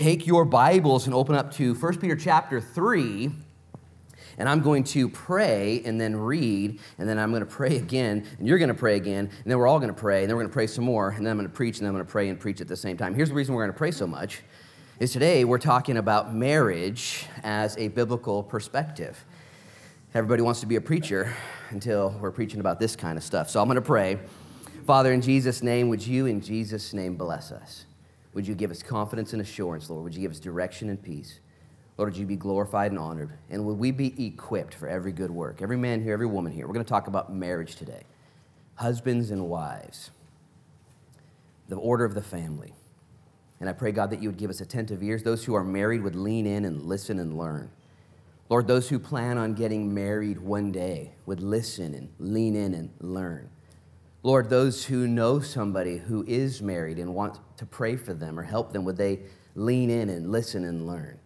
take your Bibles and open up to 1 Peter chapter 3. And I'm going to pray and then read, and then I'm going to pray again, and you're going to pray again, and then we're all going to pray, and then we're going to pray some more, and then I'm going to preach, and then I'm going to pray and preach at the same time. Here's the reason we're going to pray so much is today we're talking about marriage as a biblical perspective. Everybody wants to be a preacher until we're preaching about this kind of stuff. So I'm going to pray. Father, in Jesus' name, would you, in Jesus' name, bless us? Would you give us confidence and assurance, Lord? Would you give us direction and peace? Lord, would you be glorified and honored? And would we be equipped for every good work? Every man here, every woman here. We're going to talk about marriage today husbands and wives, the order of the family. And I pray, God, that you would give us attentive ears. Those who are married would lean in and listen and learn. Lord, those who plan on getting married one day would listen and lean in and learn. Lord, those who know somebody who is married and want to pray for them or help them, would they lean in and listen and learn?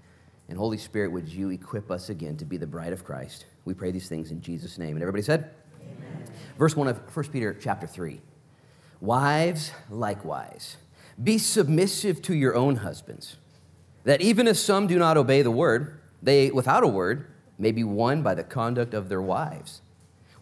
And Holy Spirit, would you equip us again to be the bride of Christ? We pray these things in Jesus' name. And everybody said? Amen. Verse 1 of 1 Peter chapter 3. Wives, likewise, be submissive to your own husbands, that even if some do not obey the word, they, without a word, may be won by the conduct of their wives.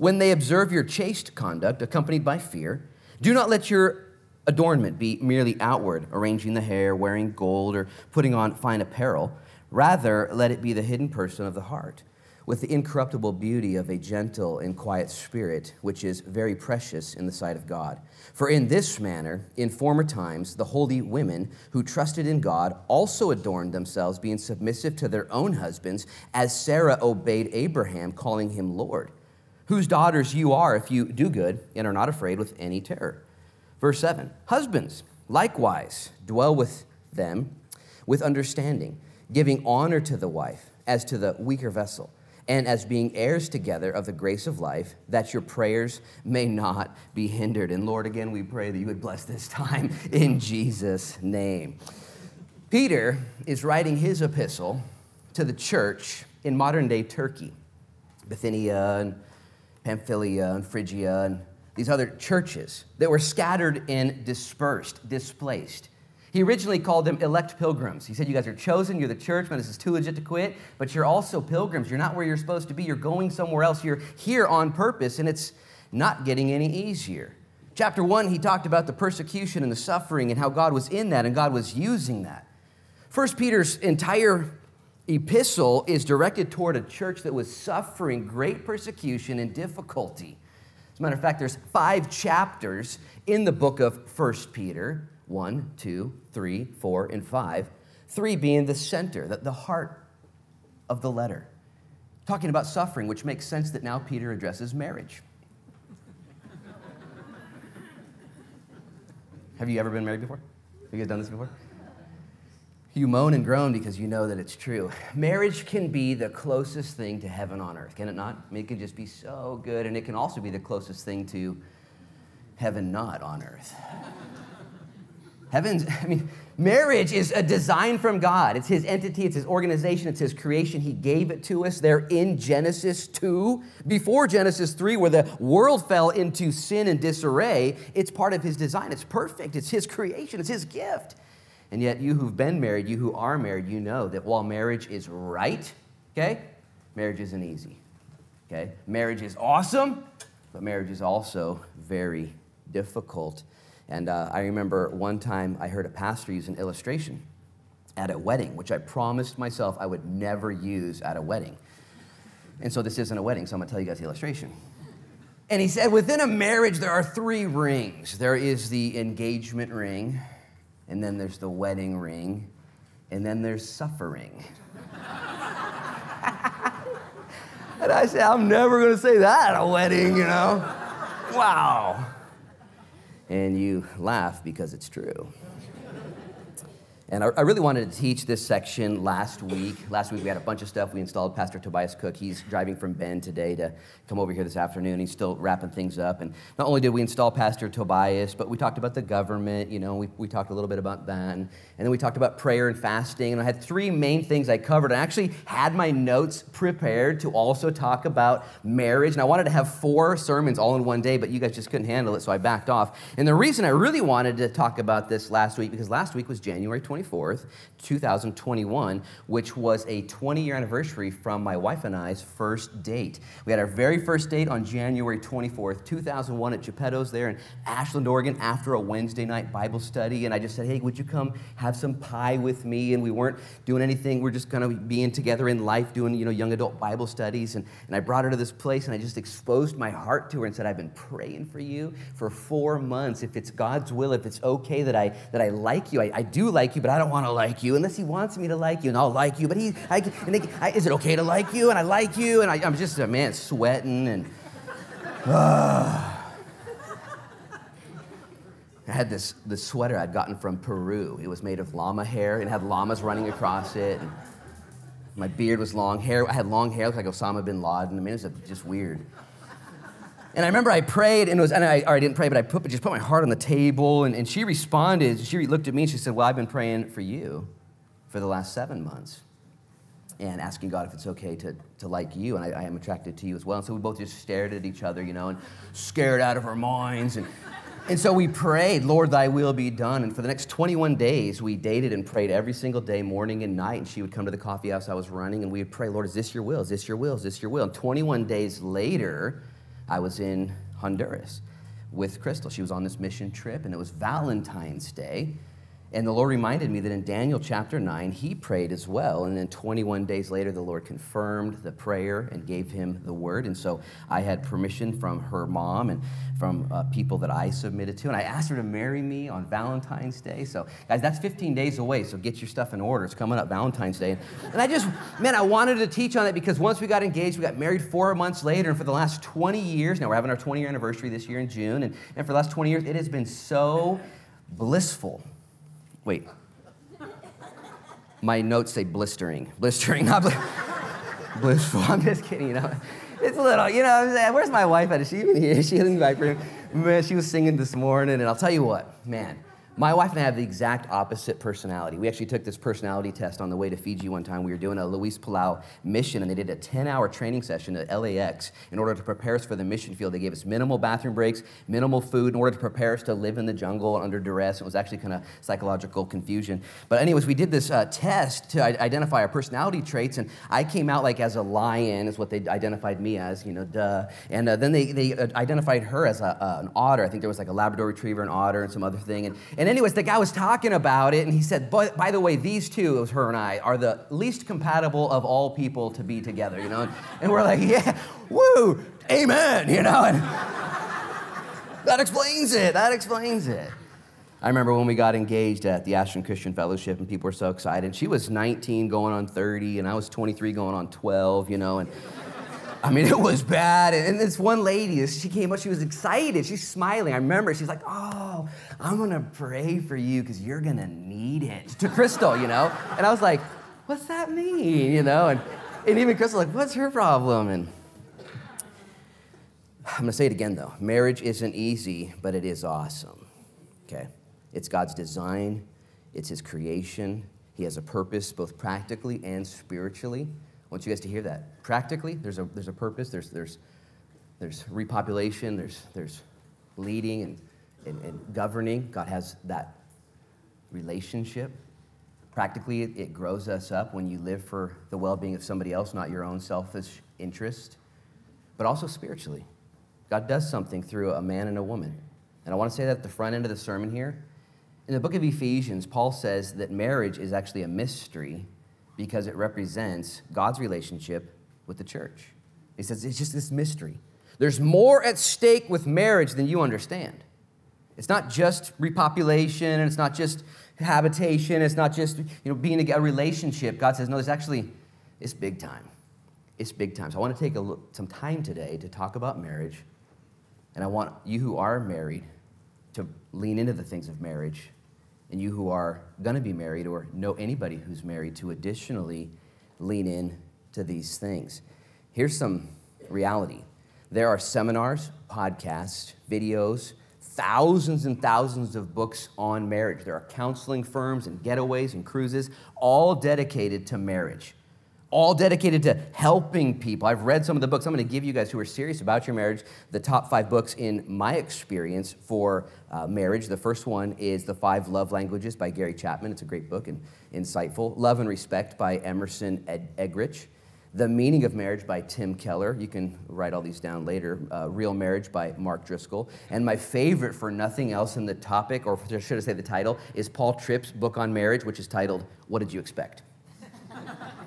When they observe your chaste conduct, accompanied by fear, do not let your adornment be merely outward, arranging the hair, wearing gold, or putting on fine apparel Rather, let it be the hidden person of the heart, with the incorruptible beauty of a gentle and quiet spirit, which is very precious in the sight of God. For in this manner, in former times, the holy women who trusted in God also adorned themselves, being submissive to their own husbands, as Sarah obeyed Abraham, calling him Lord, whose daughters you are if you do good and are not afraid with any terror. Verse 7 Husbands, likewise, dwell with them with understanding giving honor to the wife as to the weaker vessel, and as being heirs together of the grace of life, that your prayers may not be hindered. And Lord, again, we pray that you would bless this time in Jesus' name. Peter is writing his epistle to the church in modern day Turkey, Bithynia and Pamphylia and Phrygia and these other churches that were scattered and dispersed, displaced. He originally called them elect pilgrims. He said, You guys are chosen, you're the church, man, this is too legit to quit, but you're also pilgrims. You're not where you're supposed to be, you're going somewhere else. You're here on purpose, and it's not getting any easier. Chapter one, he talked about the persecution and the suffering and how God was in that and God was using that. First Peter's entire epistle is directed toward a church that was suffering great persecution and difficulty. As a matter of fact, there's five chapters in the book of First Peter. One, two, three, four, and five. Three being the center, the heart of the letter. Talking about suffering, which makes sense that now Peter addresses marriage. Have you ever been married before? Have you guys done this before? You moan and groan because you know that it's true. Marriage can be the closest thing to heaven on earth, can it not? I mean, it can just be so good, and it can also be the closest thing to heaven not on earth. Heaven's, I mean, marriage is a design from God. It's His entity, it's His organization, it's His creation. He gave it to us there in Genesis 2. Before Genesis 3, where the world fell into sin and disarray, it's part of His design. It's perfect, it's His creation, it's His gift. And yet, you who've been married, you who are married, you know that while marriage is right, okay, marriage isn't easy. Okay? Marriage is awesome, but marriage is also very difficult. And uh, I remember one time I heard a pastor use an illustration at a wedding, which I promised myself I would never use at a wedding. And so this isn't a wedding, so I'm gonna tell you guys the illustration. And he said, within a marriage, there are three rings there is the engagement ring, and then there's the wedding ring, and then there's suffering. and I said, I'm never gonna say that at a wedding, you know? Wow and you laugh because it's true. And I, really wanted to teach this section last week. Last week we had a bunch of stuff. We installed Pastor Tobias Cook. He's driving from Bend today to come over here this afternoon. He's still wrapping things up. And not only did we install Pastor Tobias, but we talked about the government. You know, we, we talked a little bit about that. And, and then we talked about prayer and fasting. And I had three main things I covered. I actually had my notes prepared to also talk about marriage. And I wanted to have four sermons all in one day, but you guys just couldn't handle it, so I backed off. And the reason I really wanted to talk about this last week, because last week was January 24th. 24th, 2021, which was a 20 year anniversary from my wife and I's first date. We had our very first date on January 24th, 2001, at Geppetto's there in Ashland, Oregon, after a Wednesday night Bible study. And I just said, Hey, would you come have some pie with me? And we weren't doing anything, we're just kind of being together in life, doing you know, young adult Bible studies. And, and I brought her to this place and I just exposed my heart to her and said, I've been praying for you for four months. If it's God's will, if it's okay that I, that I like you, I, I do like you, but I don't want to like you unless He wants me to like you, and I'll like you. But He, I, they, I, is it okay to like you? And I like you, and I, am just a man sweating and. Uh, I had this, this sweater I'd gotten from Peru. It was made of llama hair and had llamas running across it. My beard was long hair. I had long hair, looked like Osama bin Laden. I mean, it was just weird. And I remember I prayed, and it was, and I, or I didn't pray, but I put, just put my heart on the table, and, and she responded. She looked at me and she said, Well, I've been praying for you for the last seven months and asking God if it's okay to, to like you, and I, I am attracted to you as well. And so we both just stared at each other, you know, and scared out of our minds. And, and so we prayed, Lord, thy will be done. And for the next 21 days, we dated and prayed every single day, morning and night. And she would come to the coffee house I was running, and we would pray, Lord, is this your will? Is this your will? Is this your will? And 21 days later, I was in Honduras with Crystal. She was on this mission trip, and it was Valentine's Day. And the Lord reminded me that in Daniel chapter 9, he prayed as well. And then 21 days later, the Lord confirmed the prayer and gave him the word. And so I had permission from her mom and from uh, people that I submitted to. And I asked her to marry me on Valentine's Day. So, guys, that's 15 days away. So get your stuff in order. It's coming up Valentine's Day. And I just, man, I wanted to teach on it because once we got engaged, we got married four months later. And for the last 20 years, now we're having our 20 year anniversary this year in June. And, and for the last 20 years, it has been so blissful Wait. My notes say blistering. Blistering, not bl- blissful. I'm just kidding, you know. It's a little, you know, where's my wife at? Is she even here? Is she in the back room? Man, she was singing this morning, and I'll tell you what, man, my wife and I have the exact opposite personality. We actually took this personality test on the way to Fiji one time. We were doing a Luis Palau mission, and they did a 10 hour training session at LAX in order to prepare us for the mission field. They gave us minimal bathroom breaks, minimal food in order to prepare us to live in the jungle under duress. It was actually kind of psychological confusion. But, anyways, we did this uh, test to identify our personality traits, and I came out like as a lion, is what they identified me as, you know, duh. And uh, then they, they uh, identified her as a, uh, an otter. I think there was like a Labrador retriever, an otter, and some other thing. And, and anyways, the guy was talking about it, and he said, by, by the way, these two, it was her and I, are the least compatible of all people to be together, you know? And we're like, yeah, woo, amen, you know? And that explains it, that explains it. I remember when we got engaged at the Ashland Christian Fellowship, and people were so excited. She was 19 going on 30, and I was 23 going on 12, you know? And I mean, it was bad. And this one lady, she came up, she was excited. She's smiling. I remember, she's like, Oh, I'm gonna pray for you because you're gonna need it to Crystal, you know? And I was like, What's that mean, you know? And, and even Crystal, like, What's her problem? And I'm gonna say it again though marriage isn't easy, but it is awesome, okay? It's God's design, it's His creation. He has a purpose both practically and spiritually want you guys to hear that. Practically, there's a, there's a purpose, there's, there's, there's repopulation, there's, there's leading and, and, and governing. God has that relationship. Practically, it, it grows us up when you live for the well being of somebody else, not your own selfish interest. But also spiritually, God does something through a man and a woman. And I want to say that at the front end of the sermon here. In the book of Ephesians, Paul says that marriage is actually a mystery because it represents God's relationship with the church. He says it's just this mystery. There's more at stake with marriage than you understand. It's not just repopulation, and it's not just habitation, it's not just you know, being a relationship. God says, no, there's actually, it's big time. It's big time. So I want to take look, some time today to talk about marriage. And I want you who are married to lean into the things of marriage and you who are going to be married or know anybody who's married to additionally lean in to these things. Here's some reality there are seminars, podcasts, videos, thousands and thousands of books on marriage. There are counseling firms and getaways and cruises, all dedicated to marriage. All dedicated to helping people. I've read some of the books. I'm going to give you guys who are serious about your marriage the top five books in my experience for uh, marriage. The first one is The Five Love Languages by Gary Chapman. It's a great book and insightful. Love and Respect by Emerson Ed- Eggerichs. The Meaning of Marriage by Tim Keller. You can write all these down later. Uh, Real Marriage by Mark Driscoll. And my favorite for nothing else in the topic, or should I say the title, is Paul Tripp's book on marriage, which is titled, What Did You Expect?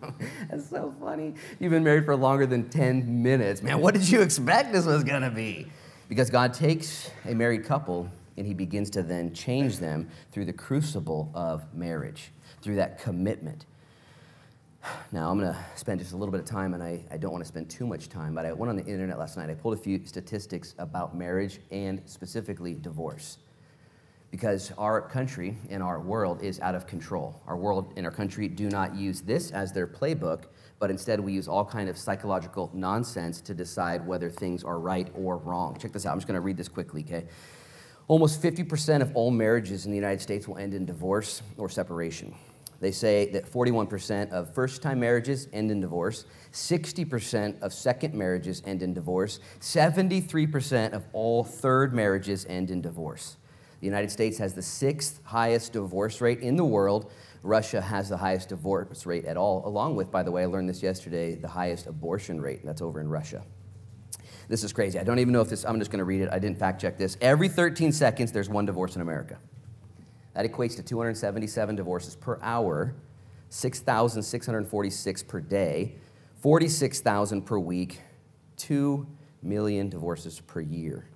That's so funny. You've been married for longer than 10 minutes. Man, what did you expect this was going to be? Because God takes a married couple and he begins to then change them through the crucible of marriage, through that commitment. Now, I'm going to spend just a little bit of time, and I, I don't want to spend too much time, but I went on the internet last night. I pulled a few statistics about marriage and specifically divorce because our country and our world is out of control. Our world and our country do not use this as their playbook, but instead we use all kind of psychological nonsense to decide whether things are right or wrong. Check this out. I'm just going to read this quickly, okay? Almost 50% of all marriages in the United States will end in divorce or separation. They say that 41% of first time marriages end in divorce, 60% of second marriages end in divorce, 73% of all third marriages end in divorce. The United States has the sixth highest divorce rate in the world. Russia has the highest divorce rate at all, along with, by the way, I learned this yesterday, the highest abortion rate. That's over in Russia. This is crazy. I don't even know if this, I'm just going to read it. I didn't fact check this. Every 13 seconds, there's one divorce in America. That equates to 277 divorces per hour, 6,646 per day, 46,000 per week, 2 million divorces per year.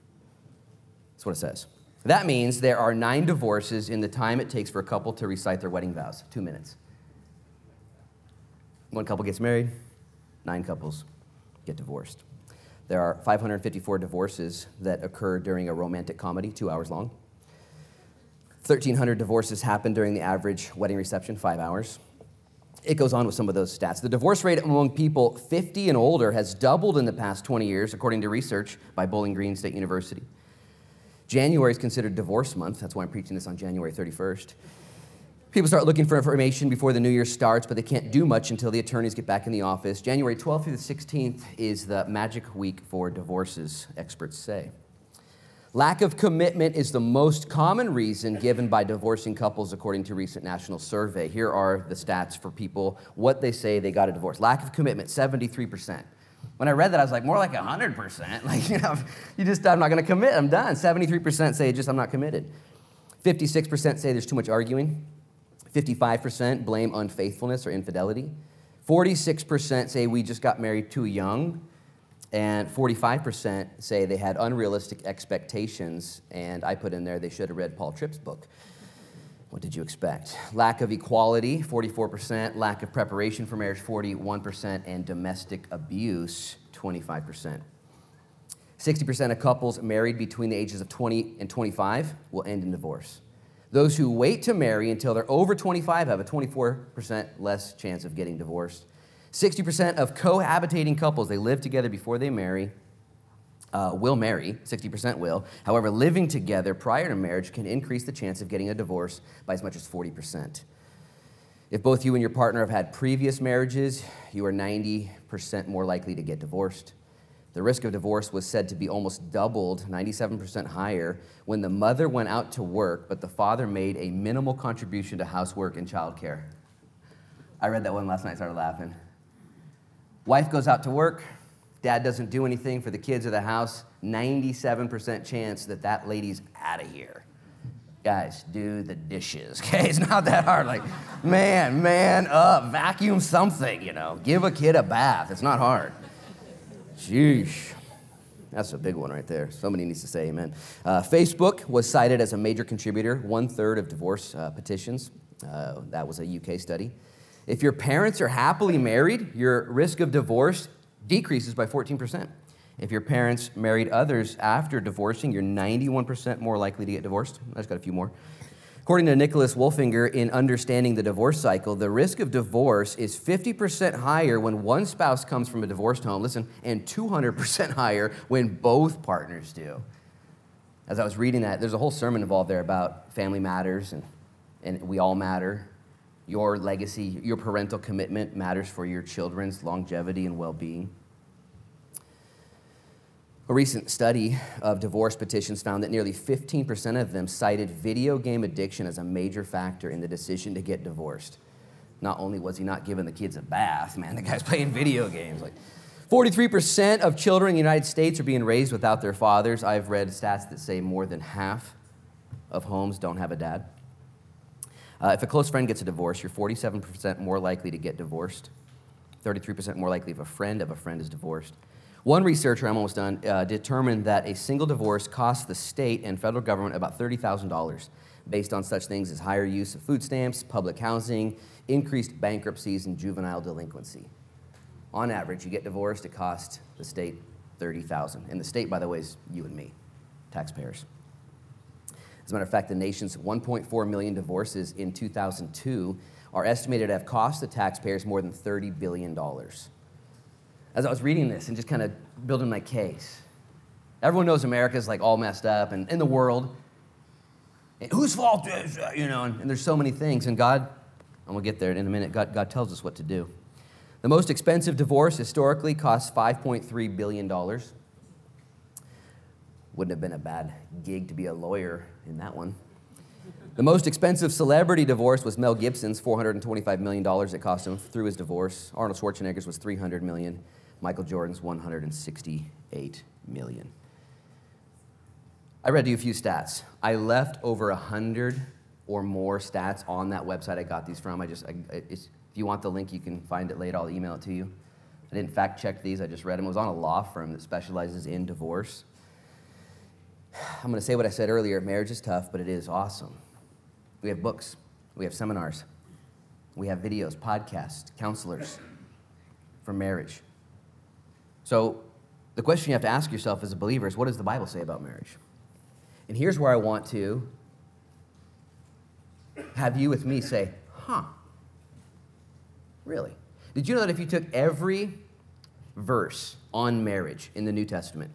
That's what it says. That means there are nine divorces in the time it takes for a couple to recite their wedding vows two minutes. One couple gets married, nine couples get divorced. There are 554 divorces that occur during a romantic comedy, two hours long. 1,300 divorces happen during the average wedding reception, five hours. It goes on with some of those stats. The divorce rate among people 50 and older has doubled in the past 20 years, according to research by Bowling Green State University. January is considered divorce month. That's why I'm preaching this on January 31st. People start looking for information before the new year starts, but they can't do much until the attorneys get back in the office. January 12th through the 16th is the magic week for divorces, experts say. Lack of commitment is the most common reason given by divorcing couples, according to recent national survey. Here are the stats for people, what they say they got a divorce. Lack of commitment, 73%. When I read that, I was like, more like 100%. Like, you know, you just, I'm not going to commit. I'm done. 73% say just, I'm not committed. 56% say there's too much arguing. 55% blame unfaithfulness or infidelity. 46% say we just got married too young. And 45% say they had unrealistic expectations. And I put in there they should have read Paul Tripp's book. What did you expect? Lack of equality, 44%, lack of preparation for marriage, 41%, and domestic abuse, 25%. 60% of couples married between the ages of 20 and 25 will end in divorce. Those who wait to marry until they're over 25 have a 24% less chance of getting divorced. 60% of cohabitating couples, they live together before they marry, uh, will marry, 60% will. However, living together prior to marriage can increase the chance of getting a divorce by as much as 40%. If both you and your partner have had previous marriages, you are 90% more likely to get divorced. The risk of divorce was said to be almost doubled, 97% higher, when the mother went out to work, but the father made a minimal contribution to housework and childcare. I read that one last night, started laughing. Wife goes out to work, Dad doesn't do anything for the kids or the house, 97% chance that that lady's out of here. Guys, do the dishes, okay? It's not that hard. Like, man, man up, vacuum something, you know. Give a kid a bath. It's not hard. Sheesh. That's a big one right there. Somebody needs to say amen. Uh, Facebook was cited as a major contributor, one third of divorce uh, petitions. Uh, that was a UK study. If your parents are happily married, your risk of divorce decreases by 14%. If your parents married others after divorcing, you're 91% more likely to get divorced. I just got a few more. According to Nicholas Wolfinger in Understanding the Divorce Cycle, the risk of divorce is 50% higher when one spouse comes from a divorced home, listen, and 200% higher when both partners do. As I was reading that, there's a whole sermon involved there about family matters and, and we all matter. Your legacy, your parental commitment matters for your children's longevity and well being. A recent study of divorce petitions found that nearly 15% of them cited video game addiction as a major factor in the decision to get divorced. Not only was he not giving the kids a bath, man, the guy's playing video games. Like 43% of children in the United States are being raised without their fathers. I've read stats that say more than half of homes don't have a dad. Uh, if a close friend gets a divorce, you're 47% more likely to get divorced, 33% more likely if a friend of a friend is divorced. One researcher, I'm almost done, uh, determined that a single divorce costs the state and federal government about $30,000 based on such things as higher use of food stamps, public housing, increased bankruptcies, and juvenile delinquency. On average, you get divorced, it costs the state 30,000. And the state, by the way, is you and me, taxpayers. As a matter of fact, the nation's 1.4 million divorces in 2002 are estimated to have cost the taxpayers more than $30 billion. As I was reading this and just kind of building my case, everyone knows America's like all messed up and in the world. And whose fault is that? You know, and, and there's so many things. And God, and we'll get there in a minute, God, God tells us what to do. The most expensive divorce historically costs $5.3 billion. Wouldn't have been a bad gig to be a lawyer in that one. The most expensive celebrity divorce was Mel Gibson's $425 million it cost him through his divorce. Arnold Schwarzenegger's was 300 million. Michael Jordan's 168 million. I read you a few stats. I left over 100 or more stats on that website I got these from. I just, I, if you want the link, you can find it later. I'll email it to you. I didn't fact check these, I just read them. It was on a law firm that specializes in divorce. I'm going to say what I said earlier marriage is tough, but it is awesome. We have books, we have seminars, we have videos, podcasts, counselors for marriage. So, the question you have to ask yourself as a believer is what does the Bible say about marriage? And here's where I want to have you with me say, huh, really? Did you know that if you took every verse on marriage in the New Testament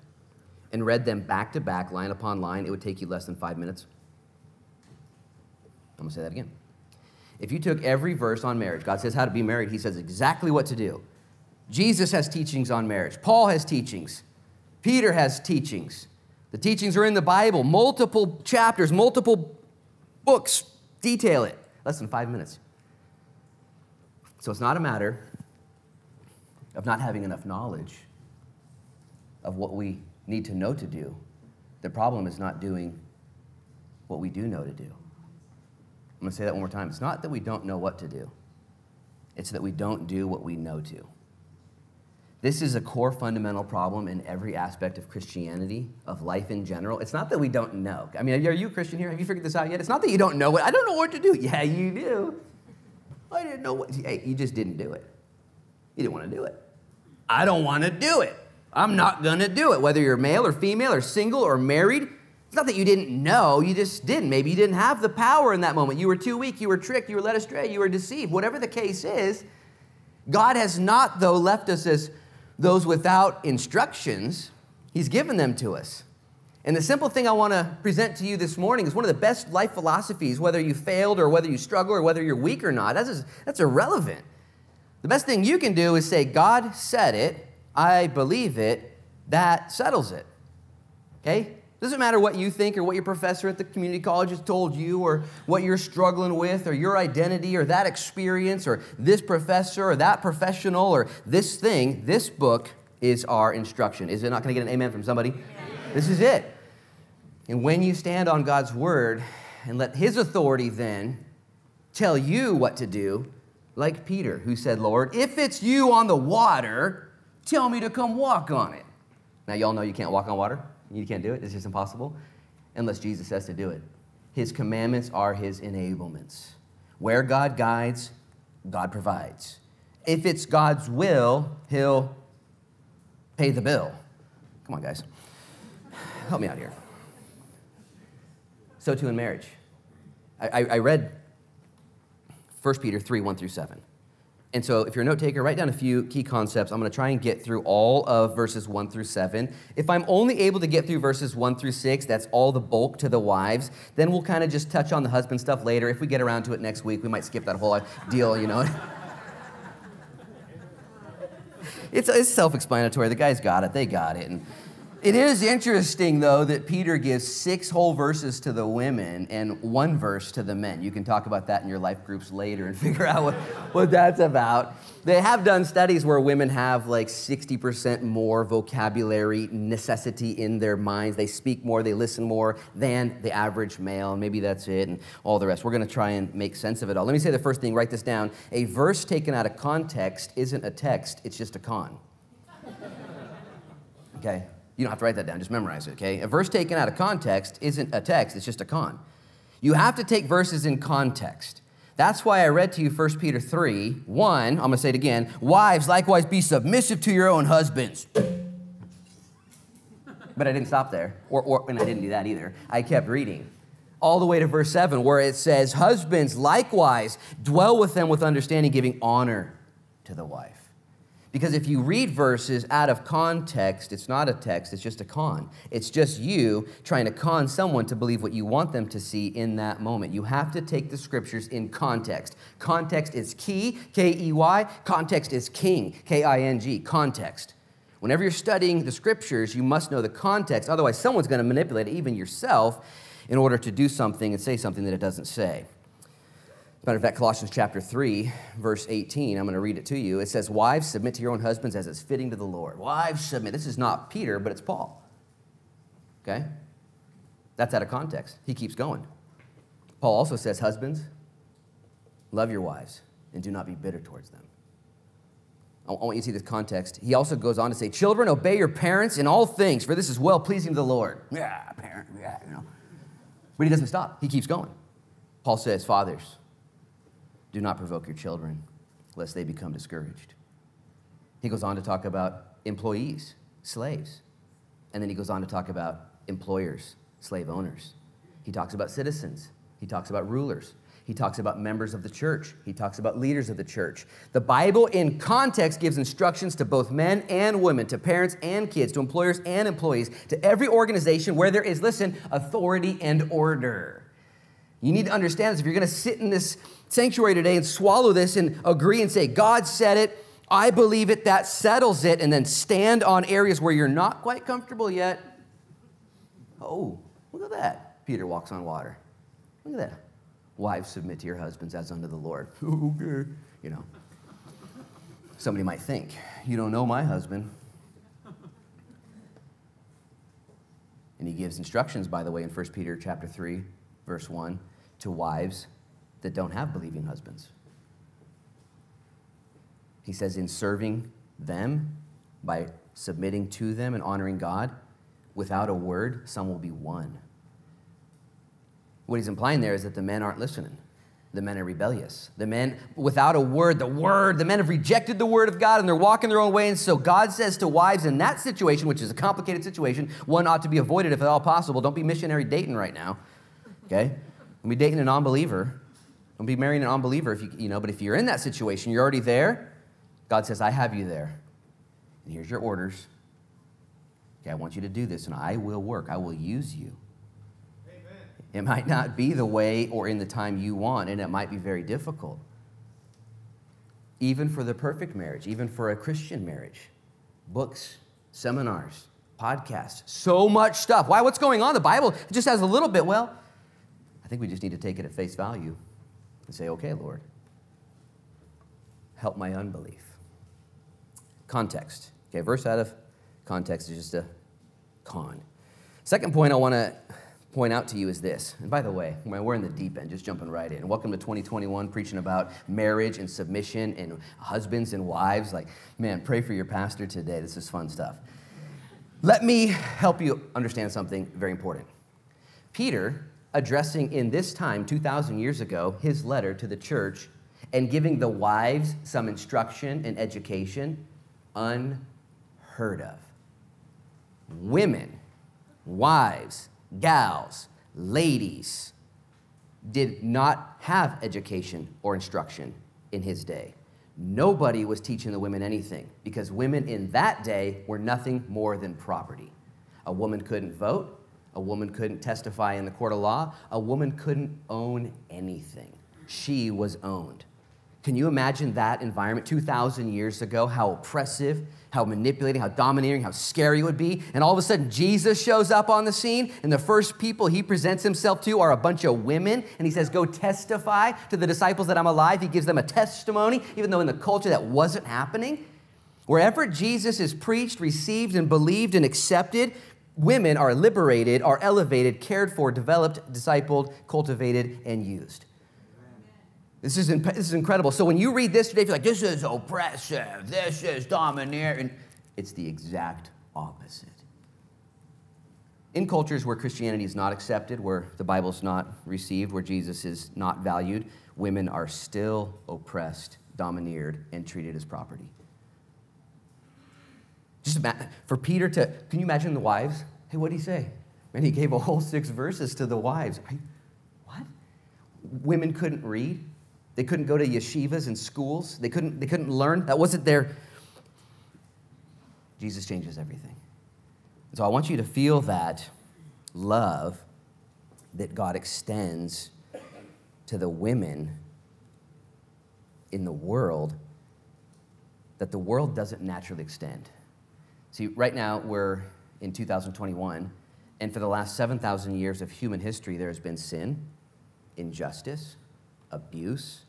and read them back to back, line upon line, it would take you less than five minutes. I'm gonna say that again. If you took every verse on marriage, God says how to be married, He says exactly what to do. Jesus has teachings on marriage, Paul has teachings, Peter has teachings. The teachings are in the Bible, multiple chapters, multiple books detail it. Less than five minutes. So it's not a matter of not having enough knowledge of what we need to know to do. The problem is not doing what we do know to do. I'm going to say that one more time. It's not that we don't know what to do, it's that we don't do what we know to. This is a core fundamental problem in every aspect of Christianity, of life in general. It's not that we don't know. I mean, are you a Christian here? Have you figured this out yet? It's not that you don't know what. I don't know what to do. Yeah, you do. I didn't know what. Hey, you just didn't do it. You didn't want to do it. I don't want to do it. I'm not going to do it. Whether you're male or female or single or married, it's not that you didn't know, you just didn't. Maybe you didn't have the power in that moment. You were too weak, you were tricked, you were led astray, you were deceived. Whatever the case is, God has not, though, left us as those without instructions. He's given them to us. And the simple thing I want to present to you this morning is one of the best life philosophies, whether you failed or whether you struggle or whether you're weak or not. That's, that's irrelevant. The best thing you can do is say, God said it, I believe it, that settles it. Okay? Doesn't matter what you think or what your professor at the community college has told you or what you're struggling with or your identity or that experience or this professor or that professional or this thing. This book is our instruction. Is it not going to get an amen from somebody? This is it. And when you stand on God's word and let his authority then tell you what to do, like Peter, who said, Lord, if it's you on the water, Tell me to come walk on it. Now, y'all know you can't walk on water. You can't do it. It's just impossible unless Jesus says to do it. His commandments are his enablements. Where God guides, God provides. If it's God's will, he'll pay the bill. Come on, guys. Help me out here. So, too, in marriage. I, I, read 1 Peter 3 1 through 7. And so, if you're a note taker, write down a few key concepts. I'm going to try and get through all of verses 1 through 7. If I'm only able to get through verses 1 through 6, that's all the bulk to the wives, then we'll kind of just touch on the husband stuff later. If we get around to it next week, we might skip that whole deal, you know. it's, it's self explanatory. The guys got it, they got it. And, it is interesting, though, that Peter gives six whole verses to the women and one verse to the men. You can talk about that in your life groups later and figure out what, what that's about. They have done studies where women have like 60% more vocabulary necessity in their minds. They speak more, they listen more than the average male. Maybe that's it, and all the rest. We're going to try and make sense of it all. Let me say the first thing, write this down. A verse taken out of context isn't a text, it's just a con. Okay? You don't have to write that down, just memorize it, okay? A verse taken out of context isn't a text, it's just a con. You have to take verses in context. That's why I read to you 1 Peter 3 1. I'm going to say it again. Wives, likewise, be submissive to your own husbands. But I didn't stop there, or, or, and I didn't do that either. I kept reading all the way to verse 7, where it says, Husbands, likewise, dwell with them with understanding, giving honor to the wife. Because if you read verses out of context, it's not a text, it's just a con. It's just you trying to con someone to believe what you want them to see in that moment. You have to take the scriptures in context. Context is key, K E Y. Context is king, K I N G. Context. Whenever you're studying the scriptures, you must know the context. Otherwise, someone's going to manipulate it, even yourself, in order to do something and say something that it doesn't say matter of fact, Colossians chapter 3, verse 18, I'm going to read it to you. It says, Wives, submit to your own husbands as is fitting to the Lord. Wives, submit. This is not Peter, but it's Paul. Okay? That's out of context. He keeps going. Paul also says, Husbands, love your wives and do not be bitter towards them. I want you to see this context. He also goes on to say, Children, obey your parents in all things, for this is well pleasing to the Lord. Yeah, parent, yeah, you know. But he doesn't stop, he keeps going. Paul says, Fathers, do not provoke your children, lest they become discouraged. He goes on to talk about employees, slaves. And then he goes on to talk about employers, slave owners. He talks about citizens. He talks about rulers. He talks about members of the church. He talks about leaders of the church. The Bible, in context, gives instructions to both men and women, to parents and kids, to employers and employees, to every organization where there is, listen, authority and order. You need to understand this. If you're going to sit in this sanctuary today and swallow this and agree and say, God said it, I believe it, that settles it, and then stand on areas where you're not quite comfortable yet. Oh, look at that. Peter walks on water. Look at that. Wives, submit to your husbands as unto the Lord. okay. You know, somebody might think, you don't know my husband. And he gives instructions, by the way, in 1 Peter chapter 3, verse 1, to wives that don't have believing husbands. He says, in serving them by submitting to them and honoring God, without a word, some will be won. What he's implying there is that the men aren't listening. The men are rebellious. The men, without a word, the word, the men have rejected the word of God and they're walking their own way. And so God says to wives in that situation, which is a complicated situation, one ought to be avoided if at all possible. Don't be missionary dating right now. Okay? Don't be dating a non believer. Don't be marrying an unbeliever if you, you know, but if you're in that situation, you're already there. God says, I have you there. And here's your orders. Okay, I want you to do this, and I will work. I will use you. Amen. It might not be the way or in the time you want, and it might be very difficult. Even for the perfect marriage, even for a Christian marriage. Books, seminars, podcasts, so much stuff. Why? What's going on? The Bible just has a little bit. Well, I think we just need to take it at face value and say, okay, Lord, help my unbelief. Context. Okay, verse out of context is just a con. Second point I want to point out to you is this. And by the way, we're in the deep end, just jumping right in. Welcome to 2021, preaching about marriage and submission and husbands and wives. Like, man, pray for your pastor today. This is fun stuff. Let me help you understand something very important. Peter addressing in this time, 2,000 years ago, his letter to the church and giving the wives some instruction and education, unheard of. Women, wives, gals, ladies did not have education or instruction in his day. nobody was teaching the women anything because women in that day were nothing more than property. A woman couldn't vote, a woman couldn't testify in the court of law, a woman couldn't own anything. She was owned. Can you imagine that environment 2,000 years ago? How oppressive, how manipulating, how domineering, how scary it would be. And all of a sudden, Jesus shows up on the scene, and the first people he presents himself to are a bunch of women. And he says, Go testify to the disciples that I'm alive. He gives them a testimony, even though in the culture that wasn't happening. Wherever Jesus is preached, received, and believed and accepted, women are liberated, are elevated, cared for, developed, discipled, cultivated, and used. This is, this is incredible. So when you read this today, you're like, this is oppressive, this is domineering. It's the exact opposite. In cultures where Christianity is not accepted, where the Bible's not received, where Jesus is not valued, women are still oppressed, domineered, and treated as property. Just for Peter to, can you imagine the wives? Hey, what did he say? And he gave a whole six verses to the wives. What? Women couldn't read? They couldn't go to yeshivas and schools. They couldn't, they couldn't learn. That wasn't their. Jesus changes everything. So I want you to feel that love that God extends to the women in the world that the world doesn't naturally extend. See, right now we're in 2021, and for the last 7,000 years of human history, there has been sin, injustice, abuse,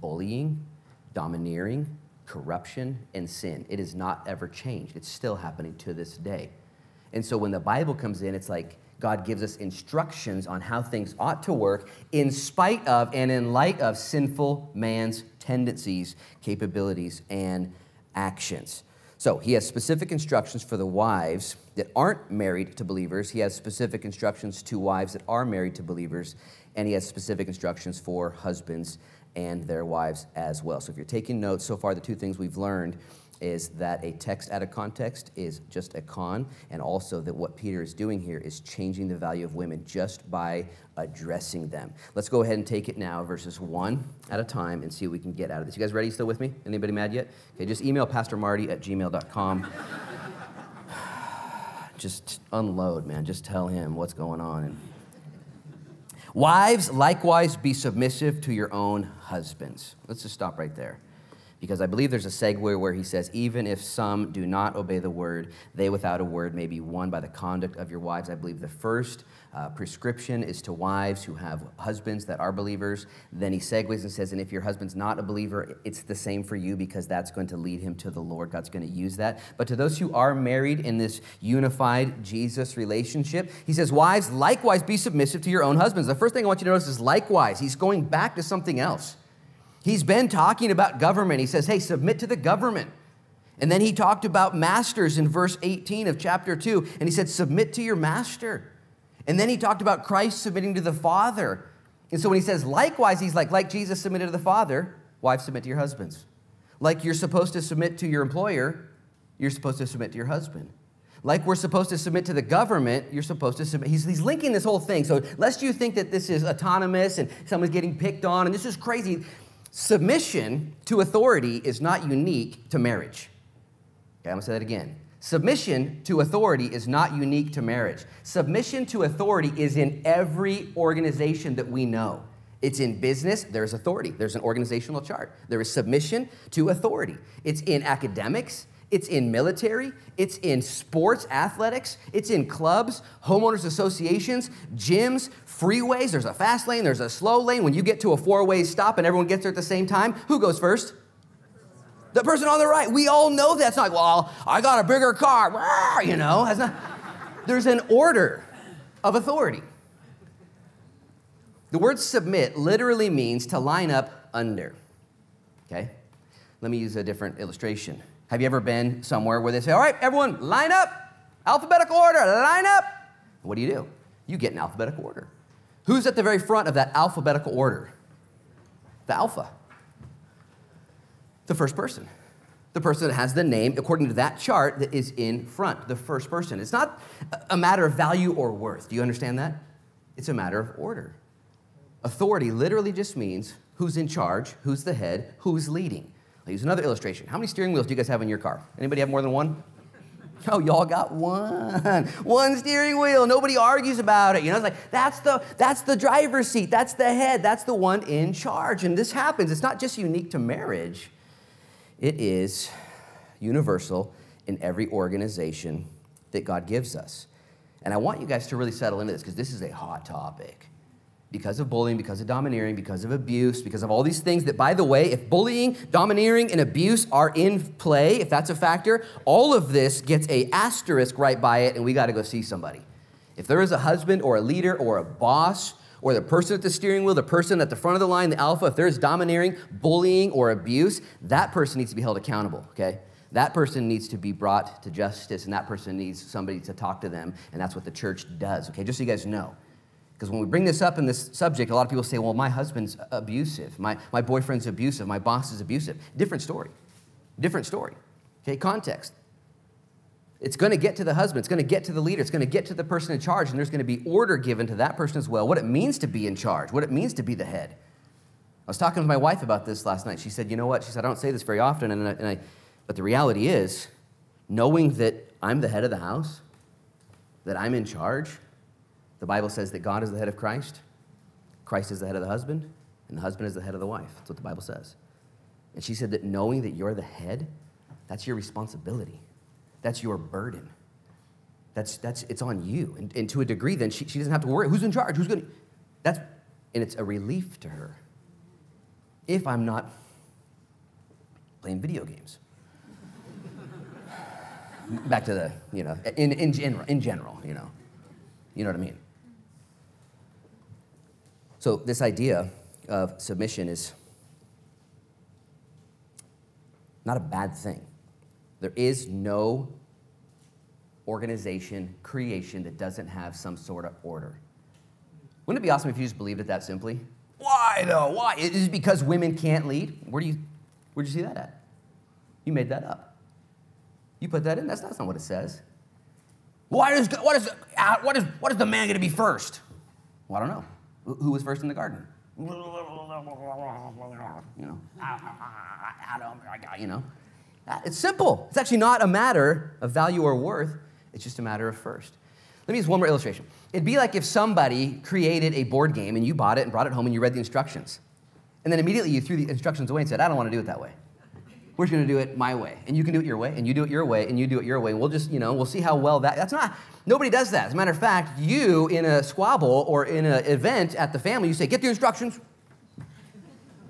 bullying, domineering, corruption, and sin. It has not ever changed. It's still happening to this day. And so when the Bible comes in, it's like God gives us instructions on how things ought to work in spite of and in light of sinful man's tendencies, capabilities, and actions. So he has specific instructions for the wives that aren't married to believers. He has specific instructions to wives that are married to believers. And he has specific instructions for husbands and their wives as well. So if you're taking notes, so far the two things we've learned is that a text out of context is just a con, and also that what Peter is doing here is changing the value of women just by addressing them. Let's go ahead and take it now, verses one at a time, and see what we can get out of this. You guys ready? Still with me? Anybody mad yet? Okay, just email Pastor Marty at gmail.com. just unload, man. Just tell him what's going on. And Wives, likewise, be submissive to your own husbands. Let's just stop right there. Because I believe there's a segue where he says, even if some do not obey the word, they without a word may be won by the conduct of your wives. I believe the first uh, prescription is to wives who have husbands that are believers. Then he segues and says, and if your husband's not a believer, it's the same for you because that's going to lead him to the Lord. God's going to use that. But to those who are married in this unified Jesus relationship, he says, wives, likewise be submissive to your own husbands. The first thing I want you to notice is likewise. He's going back to something else. He's been talking about government. He says, hey, submit to the government. And then he talked about masters in verse 18 of chapter 2, and he said, submit to your master. And then he talked about Christ submitting to the Father. And so when he says likewise, he's like, like Jesus submitted to the Father, wives submit to your husbands. Like you're supposed to submit to your employer, you're supposed to submit to your husband. Like we're supposed to submit to the government, you're supposed to submit. He's, he's linking this whole thing. So lest you think that this is autonomous and someone's getting picked on and this is crazy, submission to authority is not unique to marriage. Okay, I'm gonna say that again. Submission to authority is not unique to marriage. Submission to authority is in every organization that we know. It's in business, there's authority, there's an organizational chart. There is submission to authority. It's in academics, it's in military, it's in sports, athletics, it's in clubs, homeowners associations, gyms, freeways. There's a fast lane, there's a slow lane. When you get to a four way stop and everyone gets there at the same time, who goes first? The person on the right, we all know that's not, well, I got a bigger car, you know. Not, there's an order of authority. The word submit literally means to line up under. Okay? Let me use a different illustration. Have you ever been somewhere where they say, all right, everyone, line up, alphabetical order, line up? What do you do? You get in alphabetical order. Who's at the very front of that alphabetical order? The alpha the first person. The person that has the name according to that chart that is in front, the first person. It's not a matter of value or worth. Do you understand that? It's a matter of order. Authority literally just means who's in charge, who's the head, who's leading. I'll use another illustration. How many steering wheels do you guys have in your car? Anybody have more than one? Oh, y'all got one. One steering wheel. Nobody argues about it. You know, it's like that's the that's the driver's seat. That's the head. That's the one in charge. And this happens. It's not just unique to marriage. It is universal in every organization that God gives us. And I want you guys to really settle into this because this is a hot topic because of bullying, because of domineering, because of abuse, because of all these things that, by the way, if bullying, domineering, and abuse are in play, if that's a factor, all of this gets a asterisk right by it, and we got to go see somebody. If there is a husband or a leader or a boss or the person at the steering wheel, the person at the front of the line, the alpha, if there's domineering, bullying, or abuse, that person needs to be held accountable, okay? That person needs to be brought to justice, and that person needs somebody to talk to them, and that's what the church does, okay? Just so you guys know. Because when we bring this up in this subject, a lot of people say, well, my husband's abusive, my, my boyfriend's abusive, my boss is abusive. Different story. Different story. Okay, context. It's going to get to the husband, it's going to get to the leader, it's going to get to the person in charge, and there's going to be order given to that person as well. What it means to be in charge, what it means to be the head. I was talking with my wife about this last night. She said, you know what? She said, I don't say this very often, and I, and I but the reality is, knowing that I'm the head of the house, that I'm in charge, the Bible says that God is the head of Christ, Christ is the head of the husband, and the husband is the head of the wife. That's what the Bible says. And she said that knowing that you're the head, that's your responsibility. That's your burden. That's, that's, it's on you. And, and to a degree, then she, she doesn't have to worry who's in charge, who's going to. That's, and it's a relief to her if I'm not playing video games. Back to the, you know, in, in, general, in general, you know. You know what I mean? So, this idea of submission is not a bad thing. There is no organization, creation that doesn't have some sort of order. Wouldn't it be awesome if you just believed it that simply? Why though? Why? It is because women can't lead? Where do you where'd you see that at? You made that up. You put that in? That's, that's not what it says. Why does, what, is, uh, what, is, what is the man going to be first? Well, I don't know. Who was first in the garden? You know, Adam, you know. Uh, it's simple. It's actually not a matter of value or worth. It's just a matter of first. Let me use one more illustration. It'd be like if somebody created a board game and you bought it and brought it home and you read the instructions. And then immediately you threw the instructions away and said, I don't want to do it that way. We're just going to do it my way. And you can do it your way, and you do it your way, and you do it your way. and We'll just, you know, we'll see how well that, that's not, nobody does that. As a matter of fact, you in a squabble or in an event at the family, you say, get the instructions.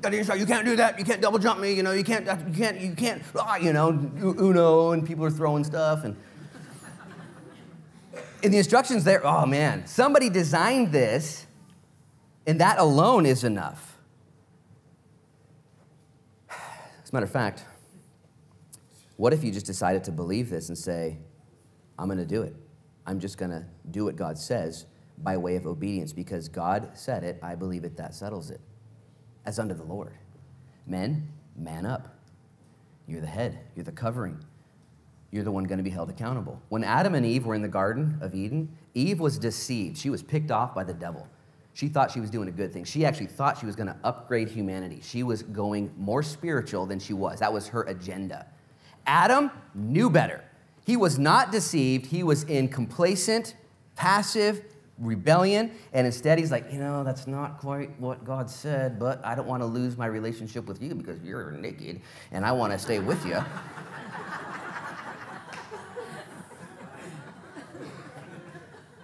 Got the instructions. You can't do that. You can't double jump me. You know, you can't, you can't, you can't, ah, you know, Uno, and people are throwing stuff. And in the instructions there, oh man, somebody designed this, and that alone is enough. As a matter of fact, what if you just decided to believe this and say, I'm going to do it? I'm just going to do what God says by way of obedience because God said it. I believe it. That settles it. As under the Lord. Men, man up. You're the head, you're the covering. You're the one going to be held accountable. When Adam and Eve were in the Garden of Eden, Eve was deceived. She was picked off by the devil. She thought she was doing a good thing. She actually thought she was going to upgrade humanity. She was going more spiritual than she was. That was her agenda. Adam knew better. He was not deceived. He was in complacent, passive rebellion. And instead, he's like, you know, that's not quite what God said, but I don't want to lose my relationship with you because you're naked and I want to stay with you.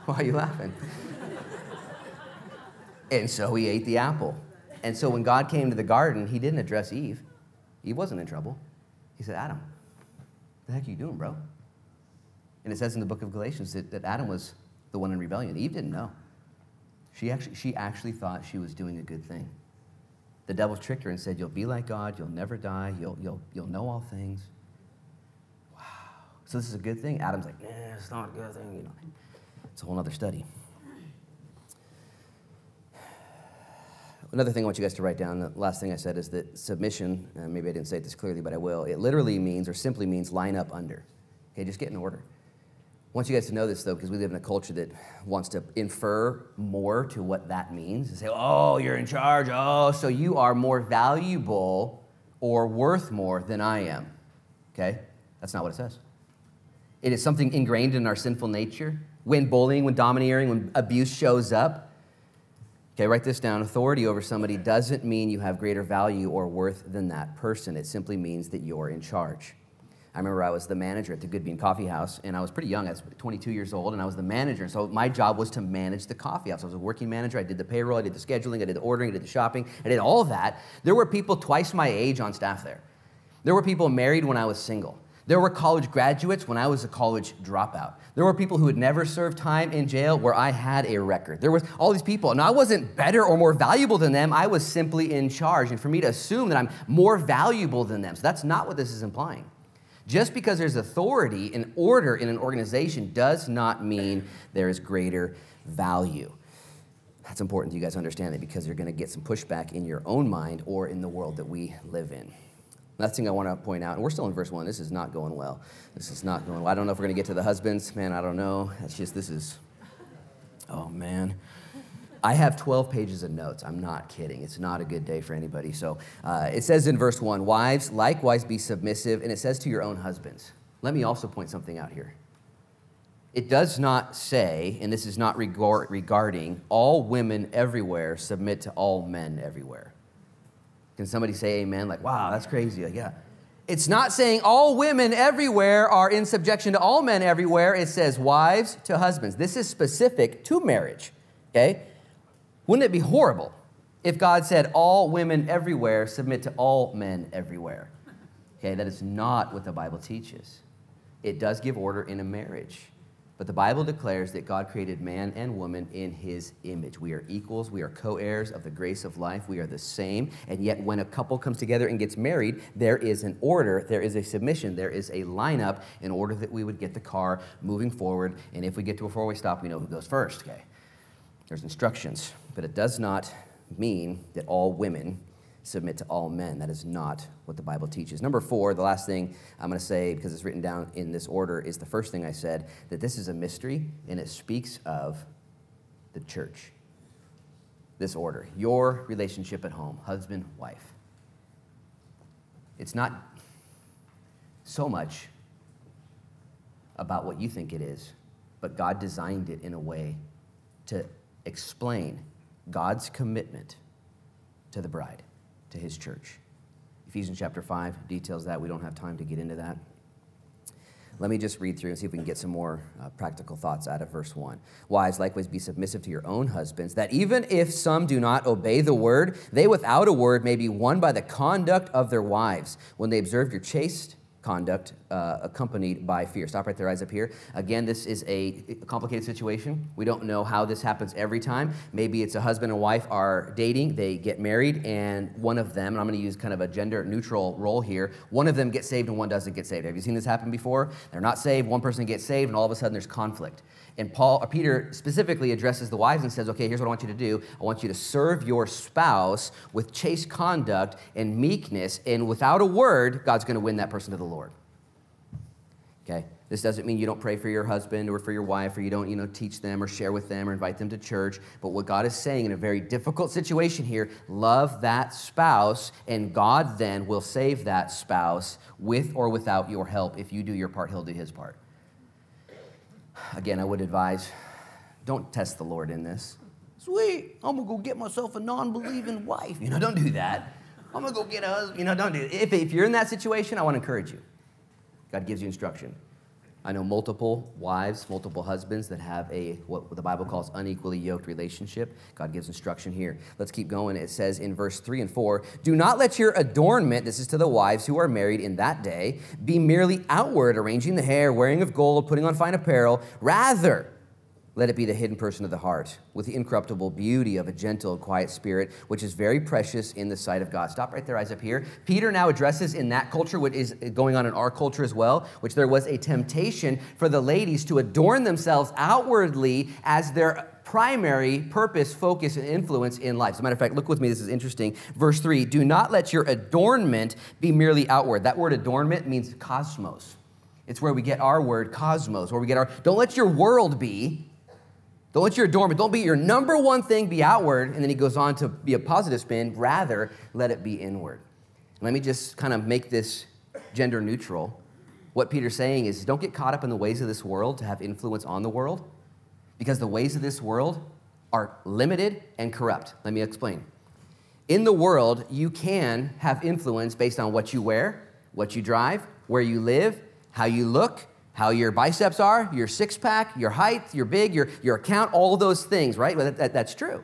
Why are you laughing? and so he ate the apple. And so when God came to the garden, he didn't address Eve. Eve wasn't in trouble. He said, Adam, the heck are you doing, bro? And it says in the book of Galatians that, that Adam was the one in rebellion. Eve didn't know. She actually, she actually thought she was doing a good thing. The devil tricked her and said, You'll be like God, you'll never die, you'll, you'll, you'll know all things. Wow. So this is a good thing? Adam's like, Nah, it's not a good thing. You know, it's a whole other study. Another thing I want you guys to write down, the last thing I said is that submission, and maybe I didn't say it this clearly, but I will, it literally means or simply means line up under. Okay, just get in order. I want you guys to know this though, because we live in a culture that wants to infer more to what that means and say, oh, you're in charge. Oh, so you are more valuable or worth more than I am. Okay? That's not what it says. It is something ingrained in our sinful nature. When bullying, when domineering, when abuse shows up, Okay, write this down. Authority over somebody doesn't mean you have greater value or worth than that person. It simply means that you're in charge. I remember I was the manager at the Good Bean Coffee House, and I was pretty young. I was 22 years old, and I was the manager. So my job was to manage the coffee house. I was a working manager. I did the payroll, I did the scheduling, I did the ordering, I did the shopping, I did all of that. There were people twice my age on staff there. There were people married when I was single. There were college graduates when I was a college dropout. There were people who had never served time in jail where I had a record. There was all these people, and I wasn't better or more valuable than them. I was simply in charge. And for me to assume that I'm more valuable than them, so that's not what this is implying. Just because there's authority and order in an organization does not mean there is greater value. That's important that you guys understand that because you're going to get some pushback in your own mind or in the world that we live in. Last thing I want to point out, and we're still in verse one. This is not going well. This is not going well. I don't know if we're going to get to the husbands. Man, I don't know. It's just, this is, oh man. I have 12 pages of notes. I'm not kidding. It's not a good day for anybody. So uh, it says in verse 1 Wives, likewise be submissive, and it says to your own husbands. Let me also point something out here. It does not say, and this is not regarding all women everywhere submit to all men everywhere. Can somebody say amen? Like, wow, that's crazy. Like, yeah. It's not saying all women everywhere are in subjection to all men everywhere. It says wives to husbands. This is specific to marriage, okay? Wouldn't it be horrible if God said all women everywhere submit to all men everywhere? Okay, that is not what the Bible teaches. It does give order in a marriage. But the Bible declares that God created man and woman in his image. We are equals. We are co heirs of the grace of life. We are the same. And yet, when a couple comes together and gets married, there is an order, there is a submission, there is a lineup in order that we would get the car moving forward. And if we get to a four way stop, we know who goes first. Okay. There's instructions, but it does not mean that all women submit to all men. That is not what the Bible teaches. Number four, the last thing I'm going to say, because it's written down in this order, is the first thing I said that this is a mystery and it speaks of the church. This order, your relationship at home, husband, wife. It's not so much about what you think it is, but God designed it in a way to explain God's commitment to the bride to his church. Ephesians chapter 5 details that. We don't have time to get into that. Let me just read through and see if we can get some more uh, practical thoughts out of verse 1. Wives, likewise, be submissive to your own husbands, that even if some do not obey the word, they without a word may be won by the conduct of their wives, when they observe your chaste conduct uh, accompanied by fear. Stop right there, eyes up here. Again, this is a complicated situation. We don't know how this happens every time. Maybe it's a husband and wife are dating, they get married, and one of them, and I'm going to use kind of a gender neutral role here, one of them gets saved and one doesn't get saved. Have you seen this happen before? They're not saved, one person gets saved, and all of a sudden there's conflict. And Paul, or Peter specifically addresses the wives and says, okay, here's what I want you to do. I want you to serve your spouse with chaste conduct and meekness, and without a word, God's going to win that person to the Lord. Okay? This doesn't mean you don't pray for your husband or for your wife, or you don't, you know, teach them or share with them or invite them to church. But what God is saying in a very difficult situation here, love that spouse, and God then will save that spouse with or without your help. If you do your part, He'll do His part. Again, I would advise don't test the Lord in this. Sweet, I'm gonna go get myself a non believing wife. You know, don't do that. I'm gonna go get a husband. You know, don't do it. If, if you're in that situation, I wanna encourage you. God gives you instruction. I know multiple wives, multiple husbands that have a what the Bible calls unequally yoked relationship. God gives instruction here. Let's keep going. It says in verse 3 and 4, "Do not let your adornment, this is to the wives who are married in that day, be merely outward, arranging the hair, wearing of gold, putting on fine apparel. Rather, let it be the hidden person of the heart, with the incorruptible beauty of a gentle, quiet spirit, which is very precious in the sight of God. Stop right there, eyes up here. Peter now addresses in that culture what is going on in our culture as well, which there was a temptation for the ladies to adorn themselves outwardly as their primary purpose, focus, and influence in life. As a matter of fact, look with me, this is interesting. Verse 3 Do not let your adornment be merely outward. That word adornment means cosmos. It's where we get our word cosmos, where we get our, don't let your world be don't let your adornment, don't be your number one thing be outward, and then he goes on to be a positive spin. Rather, let it be inward. Let me just kind of make this gender neutral. What Peter's saying is don't get caught up in the ways of this world to have influence on the world because the ways of this world are limited and corrupt. Let me explain. In the world, you can have influence based on what you wear, what you drive, where you live, how you look, how your biceps are, your six pack, your height, your big, your, your account, all those things, right? Well, that, that, that's true.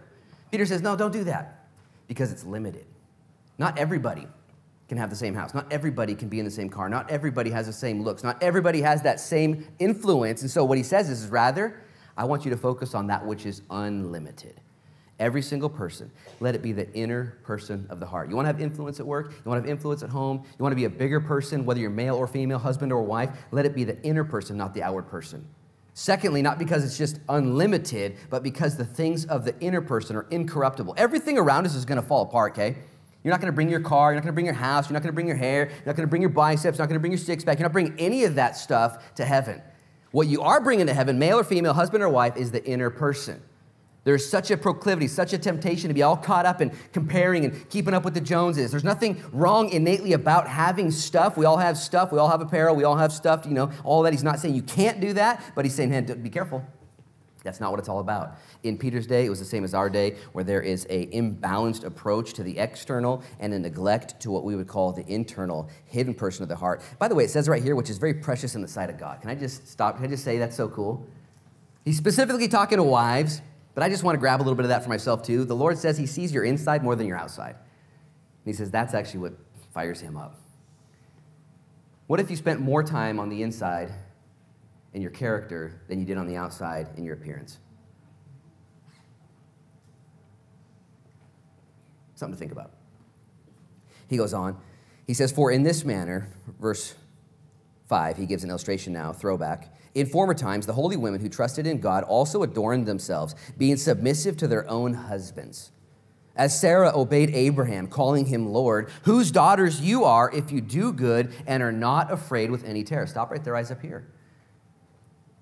Peter says, no, don't do that because it's limited. Not everybody can have the same house. Not everybody can be in the same car. Not everybody has the same looks. Not everybody has that same influence. And so what he says is rather, I want you to focus on that which is unlimited. Every single person, let it be the inner person of the heart. You want to have influence at work? You want to have influence at home? You want to be a bigger person, whether you're male or female, husband or wife? Let it be the inner person, not the outward person. Secondly, not because it's just unlimited, but because the things of the inner person are incorruptible. Everything around us is going to fall apart, okay? You're not going to bring your car, you're not going to bring your house, you're not going to bring your hair, you're not going to bring your biceps, you're not going to bring your six pack, you're not bringing any of that stuff to heaven. What you are bringing to heaven, male or female, husband or wife, is the inner person. There's such a proclivity, such a temptation to be all caught up in comparing and keeping up with the Joneses. There's nothing wrong innately about having stuff. We all have stuff. We all have apparel. We all have stuff, you know, all that. He's not saying you can't do that, but he's saying, hey, be careful. That's not what it's all about. In Peter's day, it was the same as our day, where there is a imbalanced approach to the external and a neglect to what we would call the internal, hidden person of the heart. By the way, it says right here, which is very precious in the sight of God. Can I just stop? Can I just say that's so cool? He's specifically talking to wives, but I just want to grab a little bit of that for myself too. The Lord says He sees your inside more than your outside. And He says that's actually what fires Him up. What if you spent more time on the inside in your character than you did on the outside in your appearance. Something to think about. He goes on. He says, For in this manner, verse 5, he gives an illustration now, throwback. In former times, the holy women who trusted in God also adorned themselves, being submissive to their own husbands. As Sarah obeyed Abraham, calling him Lord, whose daughters you are if you do good and are not afraid with any terror. Stop right there, eyes up here.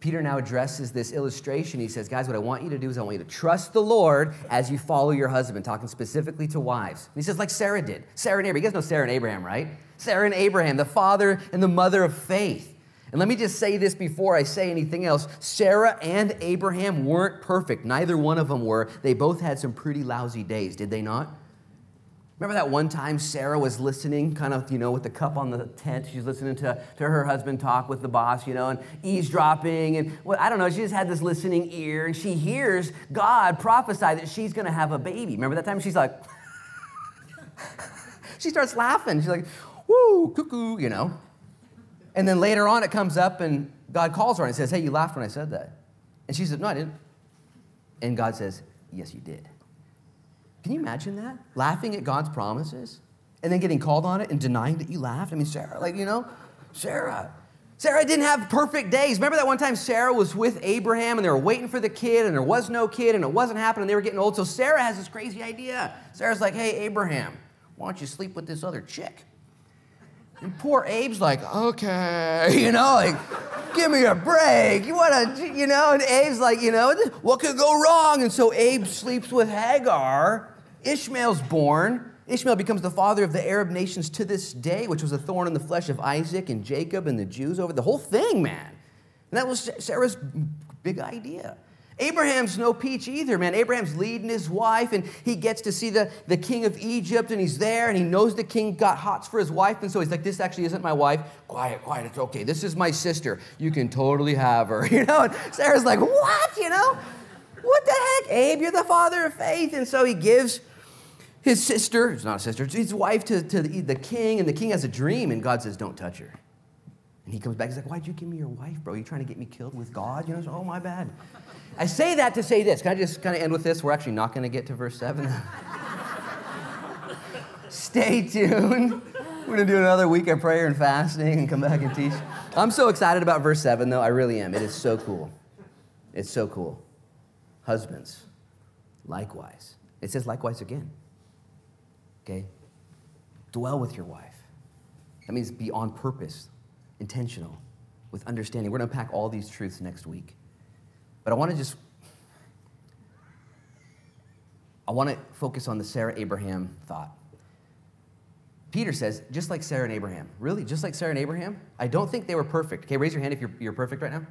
Peter now addresses this illustration. He says, Guys, what I want you to do is I want you to trust the Lord as you follow your husband, talking specifically to wives. And he says, like Sarah did. Sarah and Abraham. You guys know Sarah and Abraham, right? Sarah and Abraham, the father and the mother of faith. And let me just say this before I say anything else Sarah and Abraham weren't perfect. Neither one of them were. They both had some pretty lousy days, did they not? Remember that one time Sarah was listening, kind of, you know, with the cup on the tent. She's listening to, to her husband talk with the boss, you know, and eavesdropping. And, well, I don't know, she just had this listening ear, and she hears God prophesy that she's going to have a baby. Remember that time? She's like, she starts laughing. She's like, woo, cuckoo, you know. And then later on, it comes up, and God calls her and says, hey, you laughed when I said that. And she said, no, I didn't. And God says, yes, you did. Can you imagine that? Laughing at God's promises and then getting called on it and denying that you laughed? I mean, Sarah, like, you know, Sarah. Sarah didn't have perfect days. Remember that one time Sarah was with Abraham and they were waiting for the kid and there was no kid and it wasn't happening. They were getting old. So Sarah has this crazy idea. Sarah's like, hey, Abraham, why don't you sleep with this other chick? And poor Abe's like, okay, you know, like, give me a break. You want to, you know, and Abe's like, you know, what could go wrong? And so Abe sleeps with Hagar Ishmael's born. Ishmael becomes the father of the Arab nations to this day, which was a thorn in the flesh of Isaac and Jacob and the Jews over the whole thing, man. And that was Sarah's big idea. Abraham's no peach either, man. Abraham's leading his wife, and he gets to see the, the king of Egypt, and he's there, and he knows the king got hots for his wife, and so he's like, This actually isn't my wife. Quiet, quiet, it's okay. This is my sister. You can totally have her. You know, and Sarah's like, What? You know? What the heck? Abe, you're the father of faith. And so he gives his sister, it's not a sister, it's his wife to, to the, the king, and the king has a dream, and God says, Don't touch her. And he comes back, he's like, Why'd you give me your wife, bro? Are you trying to get me killed with God? You know, so, oh, my bad. I say that to say this. Can I just kind of end with this? We're actually not going to get to verse 7. Stay tuned. We're going to do another week of prayer and fasting and come back and teach. I'm so excited about verse 7, though. I really am. It is so cool. It's so cool. Husbands, likewise. It says likewise again. Okay? Dwell with your wife. That means be on purpose, intentional, with understanding. We're going to unpack all these truths next week. But I want to just I want to focus on the Sarah Abraham thought. Peter says, just like Sarah and Abraham. Really? Just like Sarah and Abraham? I don't think they were perfect. Okay, raise your hand if you're, you're perfect right now.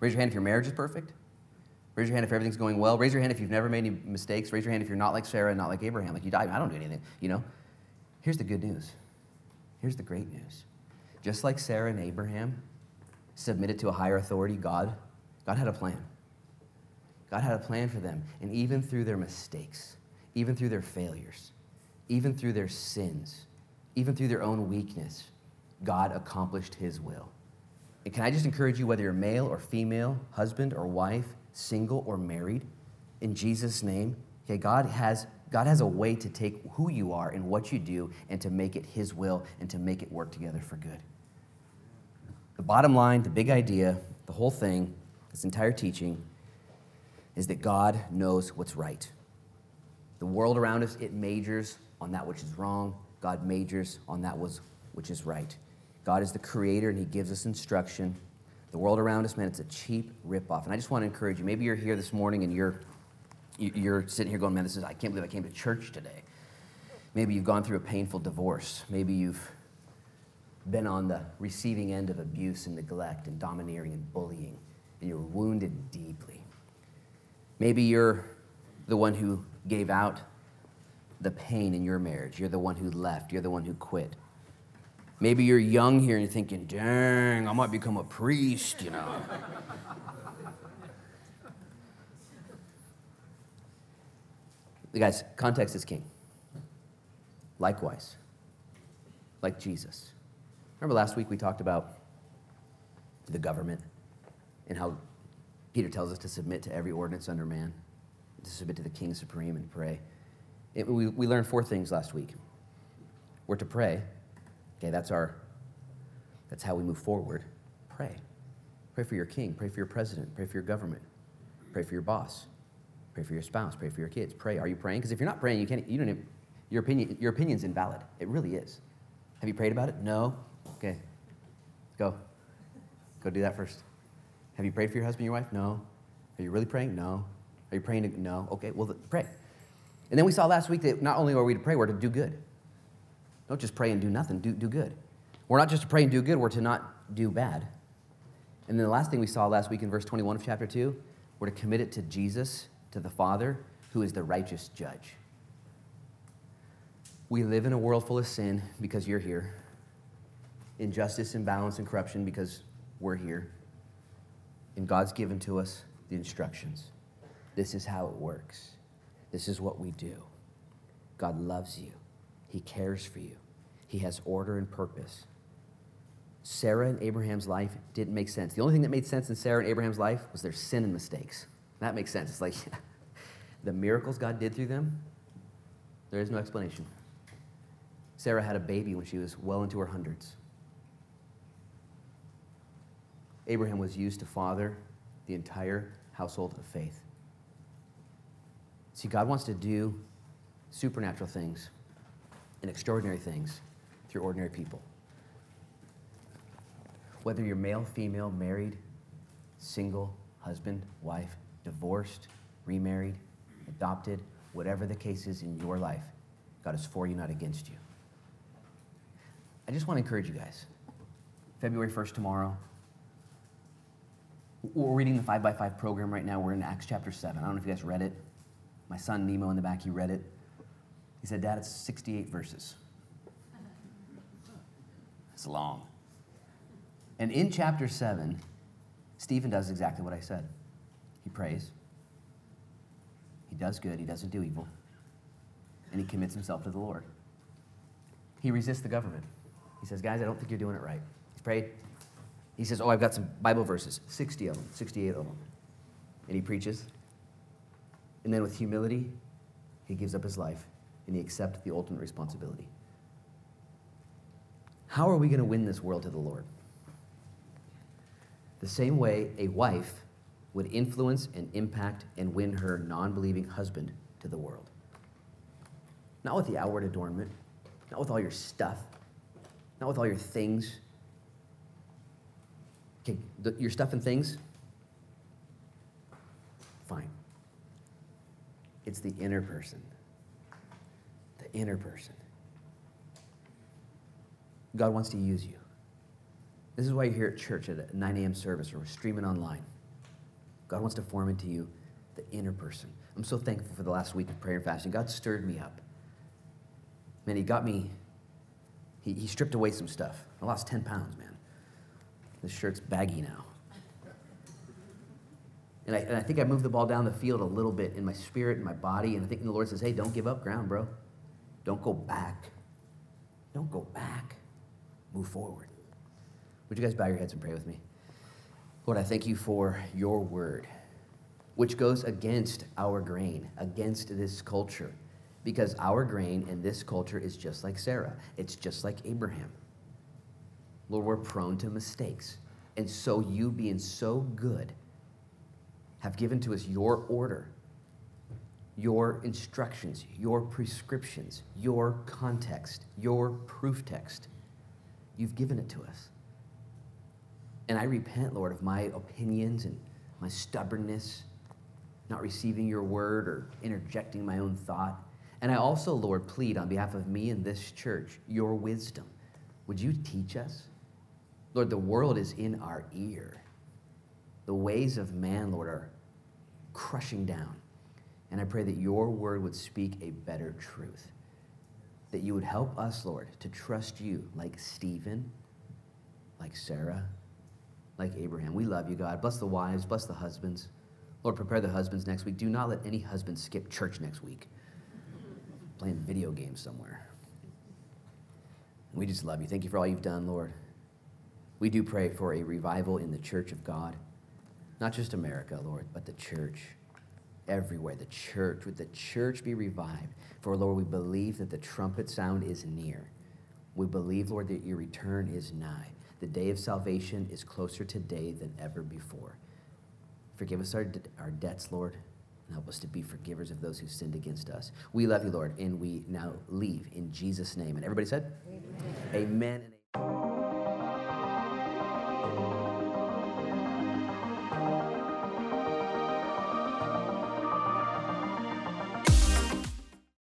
Raise your hand if your marriage is perfect. Raise your hand if everything's going well. Raise your hand if you've never made any mistakes. Raise your hand if you're not like Sarah and not like Abraham. Like you died, I don't do anything, you know? Here's the good news. Here's the great news. Just like Sarah and Abraham submitted to a higher authority, God, God had a plan. God had a plan for them. And even through their mistakes, even through their failures, even through their sins, even through their own weakness, God accomplished his will. And can I just encourage you, whether you're male or female, husband or wife, single or married, in Jesus' name, okay, God has, God has a way to take who you are and what you do and to make it his will and to make it work together for good. The bottom line, the big idea, the whole thing, this entire teaching, is that God knows what's right. The world around us, it majors on that which is wrong. God majors on that which is right. God is the creator and he gives us instruction. The world around us, man, it's a cheap ripoff. And I just want to encourage you. Maybe you're here this morning and you're, you're sitting here going, man, this is, I can't believe I came to church today. Maybe you've gone through a painful divorce. Maybe you've been on the receiving end of abuse and neglect and domineering and bullying, and you're wounded deeply. Maybe you're the one who gave out the pain in your marriage. You're the one who left. You're the one who quit. Maybe you're young here and you're thinking, dang, I might become a priest, you know. Guys, context is king. Likewise, like Jesus. Remember last week we talked about the government and how Peter tells us to submit to every ordinance under man, to submit to the king supreme and pray. It, we, we learned four things last week. We're to pray. Okay, that's our, that's how we move forward. Pray. Pray for your king. Pray for your president. Pray for your government. Pray for your boss. Pray for your spouse. Pray for your kids. Pray. Are you praying? Because if you're not praying, you can't, you don't your opinion, your opinion's invalid. It really is. Have you prayed about it? No. Okay. Let's go. Go do that first. Have you prayed for your husband, your wife? No. Are you really praying? No. Are you praying to, no? Okay, well, pray. And then we saw last week that not only are we to pray, we're to do good. Don't just pray and do nothing, do, do good. We're not just to pray and do good, we're to not do bad. And then the last thing we saw last week in verse 21 of chapter 2, we're to commit it to Jesus, to the Father, who is the righteous judge. We live in a world full of sin because you're here, injustice, imbalance, and corruption because we're here. And God's given to us the instructions. This is how it works. This is what we do. God loves you, He cares for you, He has order and purpose. Sarah and Abraham's life didn't make sense. The only thing that made sense in Sarah and Abraham's life was their sin and mistakes. That makes sense. It's like the miracles God did through them, there is no explanation. Sarah had a baby when she was well into her hundreds. Abraham was used to father the entire household of faith. See, God wants to do supernatural things and extraordinary things through ordinary people. Whether you're male, female, married, single, husband, wife, divorced, remarried, adopted, whatever the case is in your life, God is for you, not against you. I just want to encourage you guys. February 1st, tomorrow, we're reading the 5 by 5 program right now. We're in Acts chapter 7. I don't know if you guys read it. My son Nemo in the back, he read it. He said, Dad, it's 68 verses. It's long. And in chapter 7, Stephen does exactly what I said. He prays, he does good, he doesn't do evil, and he commits himself to the Lord. He resists the government. He says, Guys, I don't think you're doing it right. He's prayed. He says, Oh, I've got some Bible verses, 60 of them, 68 of them. And he preaches, and then with humility, he gives up his life and he accepts the ultimate responsibility. How are we going to win this world to the Lord? The same way a wife would influence and impact and win her non believing husband to the world. Not with the outward adornment, not with all your stuff, not with all your things. Okay, the, your stuff and things, fine. It's the inner person. The inner person. God wants to use you. This is why you're here at church at a 9 a.m. service or we're streaming online. God wants to form into you the inner person. I'm so thankful for the last week of prayer and fasting. God stirred me up. Man, He got me, He, he stripped away some stuff. I lost 10 pounds, man. This shirt's baggy now. And I, and I think I moved the ball down the field a little bit in my spirit and my body. And I think the Lord says, hey, don't give up ground, bro. Don't go back. Don't go back. Move forward. Would you guys bow your heads and pray with me? Lord, I thank you for your word, which goes against our grain, against this culture, because our grain in this culture is just like Sarah, it's just like Abraham. Lord, we're prone to mistakes. And so, you being so good, have given to us your order, your instructions, your prescriptions, your context, your proof text. You've given it to us. And I repent, Lord, of my opinions and my stubbornness, not receiving your word or interjecting my own thought. And I also, Lord, plead on behalf of me and this church your wisdom. Would you teach us? Lord, the world is in our ear. The ways of man, Lord, are crushing down. And I pray that your word would speak a better truth. That you would help us, Lord, to trust you like Stephen, like Sarah, like Abraham. We love you, God. Bless the wives, bless the husbands. Lord, prepare the husbands next week. Do not let any husband skip church next week, playing video games somewhere. We just love you. Thank you for all you've done, Lord. We do pray for a revival in the church of God, not just America, Lord, but the church everywhere. The church, would the church be revived? For, Lord, we believe that the trumpet sound is near. We believe, Lord, that your return is nigh. The day of salvation is closer today than ever before. Forgive us our, our debts, Lord, and help us to be forgivers of those who sinned against us. We love you, Lord, and we now leave in Jesus' name. And everybody said, Amen. Amen